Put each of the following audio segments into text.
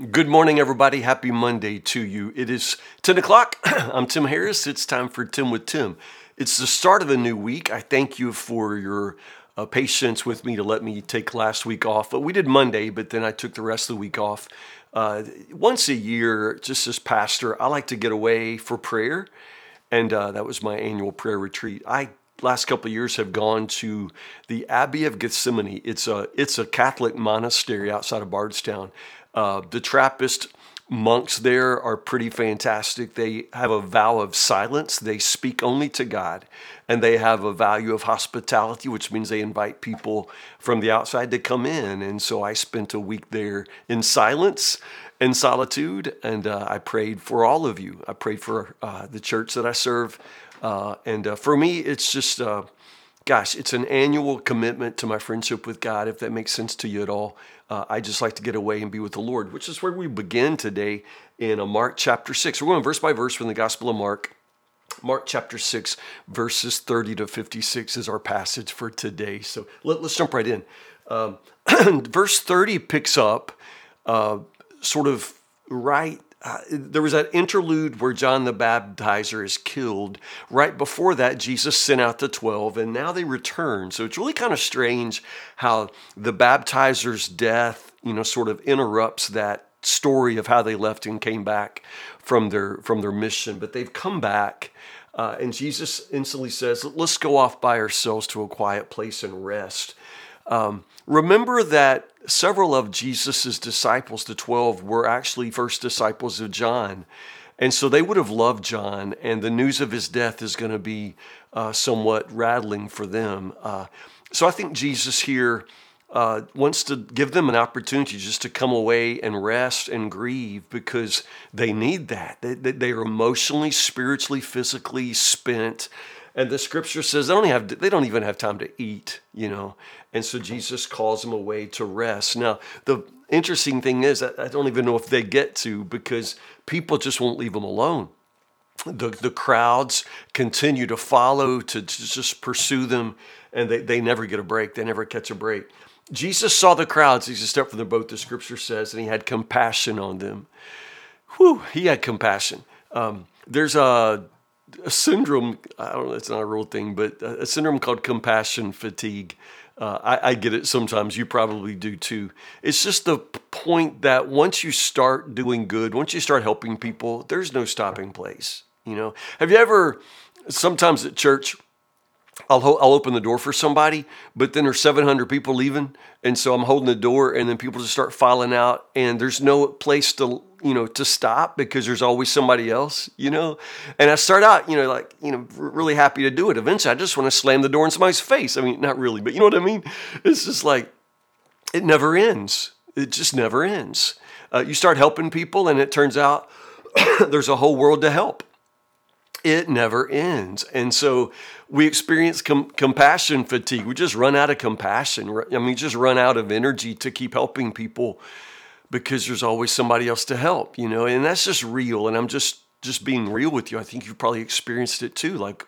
Good morning, everybody. Happy Monday to you. It is 10 o'clock. I'm Tim Harris. It's time for 10 with Tim. It's the start of a new week. I thank you for your uh, patience with me to let me take last week off. But we did Monday, but then I took the rest of the week off. Uh, once a year, just as pastor, I like to get away for prayer. And uh, that was my annual prayer retreat. I last couple of years have gone to the Abbey of Gethsemani. It's a it's a Catholic monastery outside of Bardstown. Uh, the Trappist monks there are pretty fantastic. They have a vow of silence, they speak only to God, and they have a value of hospitality, which means they invite people from the outside to come in. And so I spent a week there in silence and solitude, and uh, I prayed for all of you. I prayed for uh, the church that I serve. Uh, and uh, for me, it's just uh, gosh, it's an annual commitment to my friendship with God, if that makes sense to you at all. Uh, I just like to get away and be with the Lord, which is where we begin today in uh, Mark chapter 6. We're going verse by verse from the Gospel of Mark. Mark chapter 6, verses 30 to 56 is our passage for today. So let, us jump right in. Um, verse 30 picks up uh, sort of right uh, there was that interlude where John the Baptizer is killed. Right before that, Jesus sent out the 12, and now they return. So it's really kind of strange how the baptizer's death, you know, sort of interrupts that story of how they left and came back from their from their mission. But they've come back, uh, and Jesus instantly says, "Let's go off by ourselves to a quiet place and rest." Um, remember that several of Jesus's disciples, the 12, were actually first disciples of John. And so they would have loved John, and the news of his death is going to be uh, somewhat rattling for them. Uh, so I think Jesus here uh, wants to give them an opportunity just to come away and rest and grieve because they need that. They, they are emotionally, spiritually, physically spent and the scripture says they don't have they don't even have time to eat, you know. And so Jesus calls them away to rest. Now, the interesting thing is I don't even know if they get to because people just won't leave them alone. The, the crowds continue to follow, to, to just pursue them, and they, they never get a break. They never catch a break. Jesus saw the crowds. He's a step from the boat, the scripture says, and he had compassion on them. Whew, he had compassion. Um, there's a a syndrome. I don't know. It's not a real thing, but a syndrome called compassion fatigue. Uh, I, I, get it sometimes. You probably do too. It's just the point that once you start doing good, once you start helping people, there's no stopping place. You know. Have you ever? Sometimes at church, I'll ho- I'll open the door for somebody, but then there's 700 people leaving, and so I'm holding the door, and then people just start filing out, and there's no place to you know to stop because there's always somebody else, you know. And I start out, you know, like you know, really happy to do it. Eventually, I just want to slam the door in somebody's face. I mean, not really, but you know what I mean. It's just like it never ends. It just never ends. Uh, you start helping people, and it turns out there's a whole world to help it never ends. And so we experience com- compassion fatigue. We just run out of compassion. I mean, just run out of energy to keep helping people because there's always somebody else to help, you know, and that's just real. And I'm just just being real with you. I think you've probably experienced it too. Like,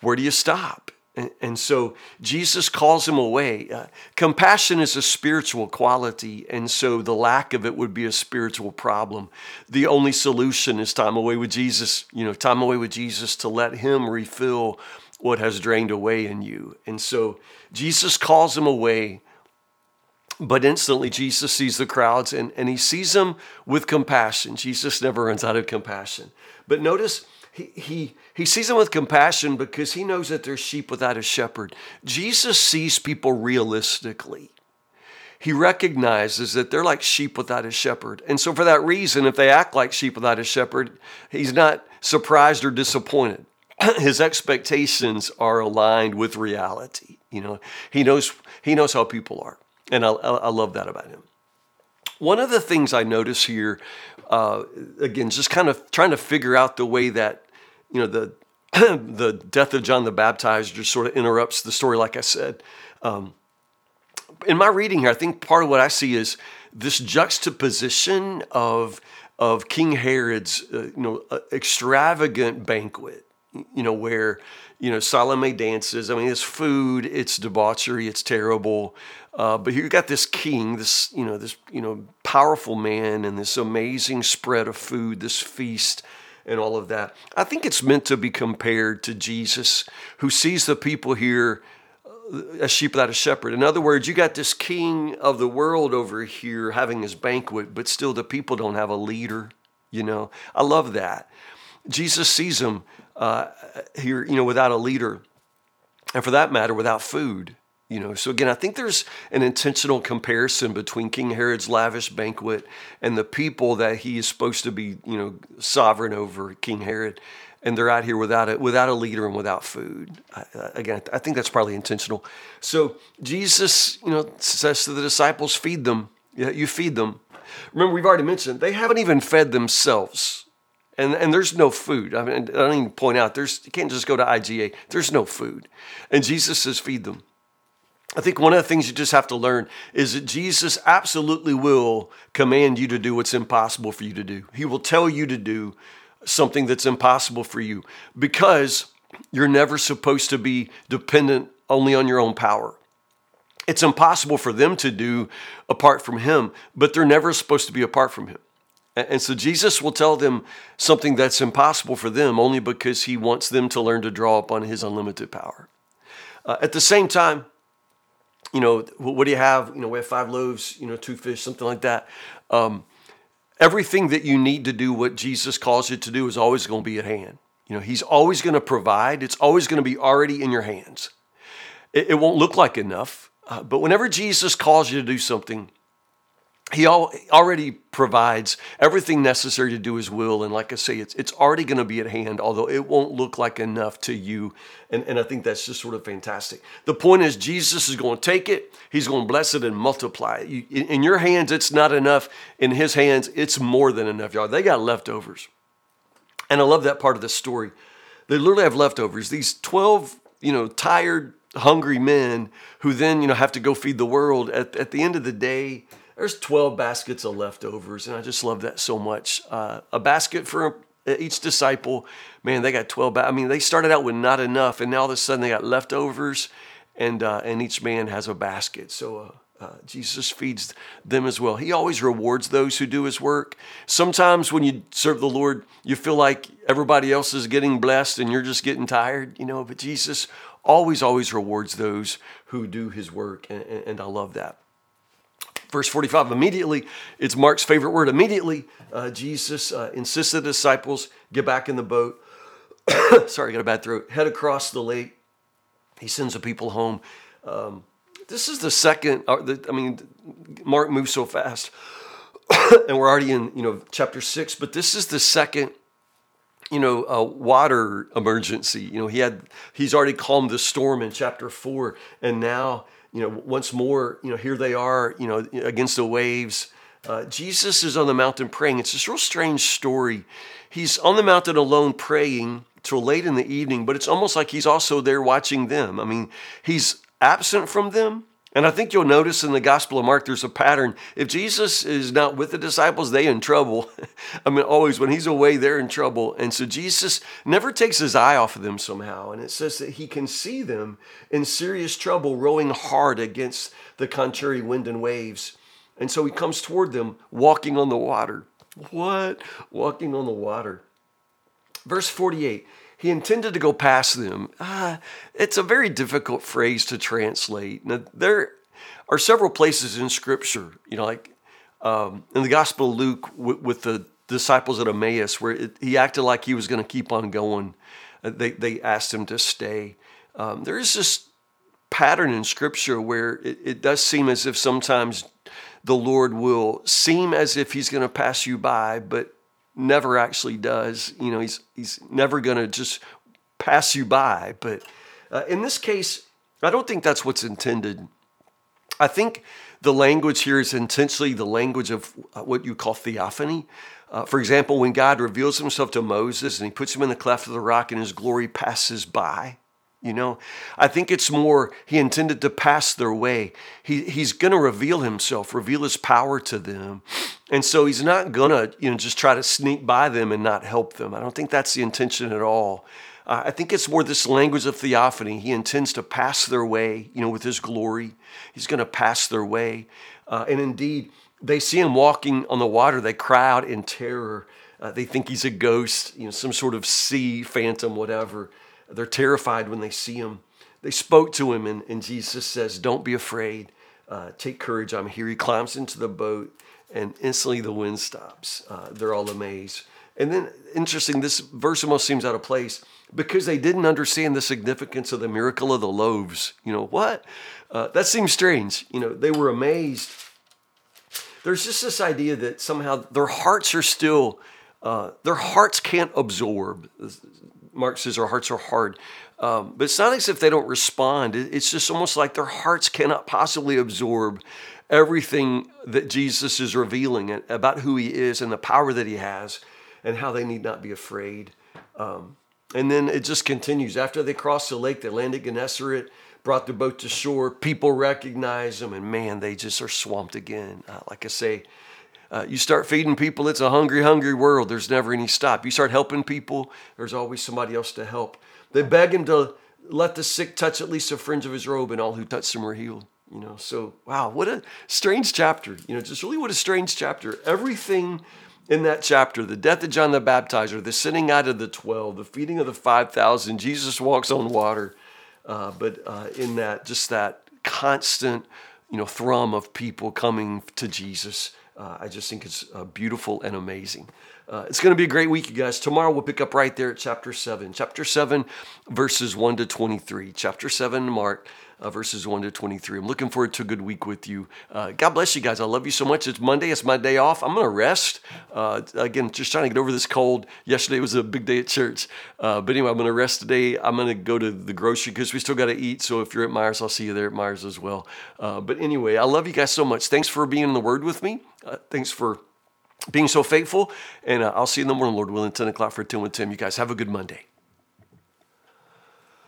where do you stop? And, and so Jesus calls him away. Uh, compassion is a spiritual quality, and so the lack of it would be a spiritual problem. The only solution is time away with Jesus, you know, time away with Jesus to let him refill what has drained away in you. And so Jesus calls him away, but instantly Jesus sees the crowds and, and he sees them with compassion. Jesus never runs out of compassion. But notice, he, he, he sees them with compassion because he knows that they're sheep without a shepherd. Jesus sees people realistically. He recognizes that they're like sheep without a shepherd. And so, for that reason, if they act like sheep without a shepherd, he's not surprised or disappointed. His expectations are aligned with reality. You know, he knows, he knows how people are. And I, I love that about him. One of the things I notice here, uh, again, just kind of trying to figure out the way that you know, the the death of John the Baptizer just sort of interrupts the story, like I said. Um, in my reading here, I think part of what I see is this juxtaposition of of King Herod's uh, you know uh, extravagant banquet, you know where you know Salome dances. I mean, it's food, it's debauchery, it's terrible. Uh, but you got this king, this you know this you know powerful man, and this amazing spread of food, this feast, and all of that. I think it's meant to be compared to Jesus, who sees the people here uh, as sheep without a shepherd. In other words, you got this king of the world over here having his banquet, but still the people don't have a leader. You know, I love that. Jesus sees them uh, here, you know, without a leader, and for that matter, without food. You know, so again, I think there's an intentional comparison between King Herod's lavish banquet and the people that he is supposed to be, you know, sovereign over, King Herod, and they're out here without a without a leader and without food. I, again, I think that's probably intentional. So Jesus, you know, says to the disciples, "Feed them. Yeah, you feed them." Remember, we've already mentioned they haven't even fed themselves. And, and there's no food. I mean, I don't even point out, there's, you can't just go to IGA. There's no food. And Jesus says, feed them. I think one of the things you just have to learn is that Jesus absolutely will command you to do what's impossible for you to do. He will tell you to do something that's impossible for you because you're never supposed to be dependent only on your own power. It's impossible for them to do apart from Him, but they're never supposed to be apart from Him. And so Jesus will tell them something that's impossible for them only because He wants them to learn to draw upon His unlimited power. Uh, at the same time, you know, what do you have? You know, we have five loaves, you know, two fish, something like that. Um, everything that you need to do what Jesus calls you to do is always going to be at hand. You know, He's always going to provide. It's always going to be already in your hands. It, it won't look like enough, uh, but whenever Jesus calls you to do something, he already provides everything necessary to do his will and like i say it's, it's already going to be at hand although it won't look like enough to you and, and i think that's just sort of fantastic. The point is jesus is going to take it he's going to bless it and multiply it. You, in, in your hands it's not enough. In his hands it's more than enough y'all. They got leftovers. And i love that part of the story. They literally have leftovers. These 12 you know tired hungry men who then you know have to go feed the world. At, at the end of the day there's 12 baskets of leftovers, and I just love that so much. Uh, a basket for each disciple, man, they got 12. Ba- I mean, they started out with not enough, and now all of a sudden they got leftovers, and uh, and each man has a basket. So. Uh, uh, Jesus feeds them as well. He always rewards those who do his work. Sometimes when you serve the Lord, you feel like everybody else is getting blessed and you're just getting tired, you know, but Jesus always, always rewards those who do his work. And, and, and I love that. Verse 45, immediately, it's Mark's favorite word. Immediately, uh, Jesus uh, insists the disciples get back in the boat. Sorry, I got a bad throat. Head across the lake. He sends the people home. Um, this is the second, uh, the, I mean, Mark moves so fast. and we're already in, you know, chapter six, but this is the second you know, a water emergency. You know, he had he's already calmed the storm in chapter four, and now you know, once more, you know, here they are, you know, against the waves. Uh, Jesus is on the mountain praying. It's this real strange story. He's on the mountain alone praying till late in the evening, but it's almost like he's also there watching them. I mean, he's absent from them, and I think you'll notice in the Gospel of Mark, there's a pattern. If Jesus is not with the disciples, they in trouble. I mean, always when he's away, they're in trouble. And so Jesus never takes his eye off of them somehow. And it says that he can see them in serious trouble, rowing hard against the contrary wind and waves. And so he comes toward them, walking on the water. What? Walking on the water. Verse 48 he intended to go past them. Uh, it's a very difficult phrase to translate. Now, there are several places in Scripture, you know, like um, in the Gospel of Luke with, with the disciples at Emmaus, where it, he acted like he was going to keep on going. Uh, they, they asked him to stay. Um, there is this pattern in Scripture where it, it does seem as if sometimes the Lord will seem as if he's going to pass you by, but never actually does. You know, he's he's never going to just pass you by. But uh, in this case, I don't think that's what's intended. I think the language here is intentionally the language of uh, what you call theophany. Uh, for example, when God reveals himself to Moses and he puts him in the cleft of the rock and his glory passes by, you know, I think it's more he intended to pass their way. He, he's going to reveal himself, reveal his power to them. And so he's not going to, you know, just try to sneak by them and not help them. I don't think that's the intention at all. Uh, I think it's more this language of theophany. He intends to pass their way, you know, with his glory. He's going to pass their way. Uh, and indeed, they see him walking on the water. They cry out in terror. Uh, they think he's a ghost, you know, some sort of sea phantom, whatever. They're terrified when they see him. They spoke to him, and, and Jesus says, Don't be afraid. Uh, take courage. I'm here. He climbs into the boat, and instantly the wind stops. Uh, they're all amazed. And then, interesting, this verse almost seems out of place because they didn't understand the significance of the miracle of the loaves. You know, what? Uh, that seems strange. You know, they were amazed. There's just this idea that somehow their hearts are still, uh, their hearts can't absorb. Mark says our hearts are hard. Um, but it's not as if they don't respond. It's just almost like their hearts cannot possibly absorb everything that Jesus is revealing about who he is and the power that he has and how they need not be afraid. Um, and then it just continues. After they crossed the lake, they landed Gennesaret, brought the boat to shore. People recognize them, and man, they just are swamped again. Uh, like I say, uh, you start feeding people, it's a hungry, hungry world. There's never any stop. You start helping people, there's always somebody else to help. They beg him to let the sick touch at least a fringe of his robe, and all who touched him were healed. You know, so wow, what a strange chapter. You know, just really what a strange chapter. Everything in that chapter the death of John the Baptizer, the sending out of the 12, the feeding of the 5,000, Jesus walks on water. Uh, but uh, in that, just that constant, you know, thrum of people coming to Jesus, uh, I just think it's uh, beautiful and amazing. Uh, it's going to be a great week, you guys. Tomorrow we'll pick up right there at chapter 7. Chapter 7, verses 1 to 23. Chapter 7, Mark uh, verses 1 to 23. I'm looking forward to a good week with you. Uh, God bless you guys. I love you so much. It's Monday. It's my day off. I'm going to rest. Uh, again, just trying to get over this cold. Yesterday was a big day at church. Uh, but anyway, I'm going to rest today. I'm going to go to the grocery because we still got to eat. So if you're at Meijer's, I'll see you there at Meijer's as well. Uh, but anyway, I love you guys so much. Thanks for being in the Word with me. Uh, thanks for being so faithful. And I'll see you in the morning, Lord willing, 10 o'clock for 10 with Tim. You guys have a good Monday.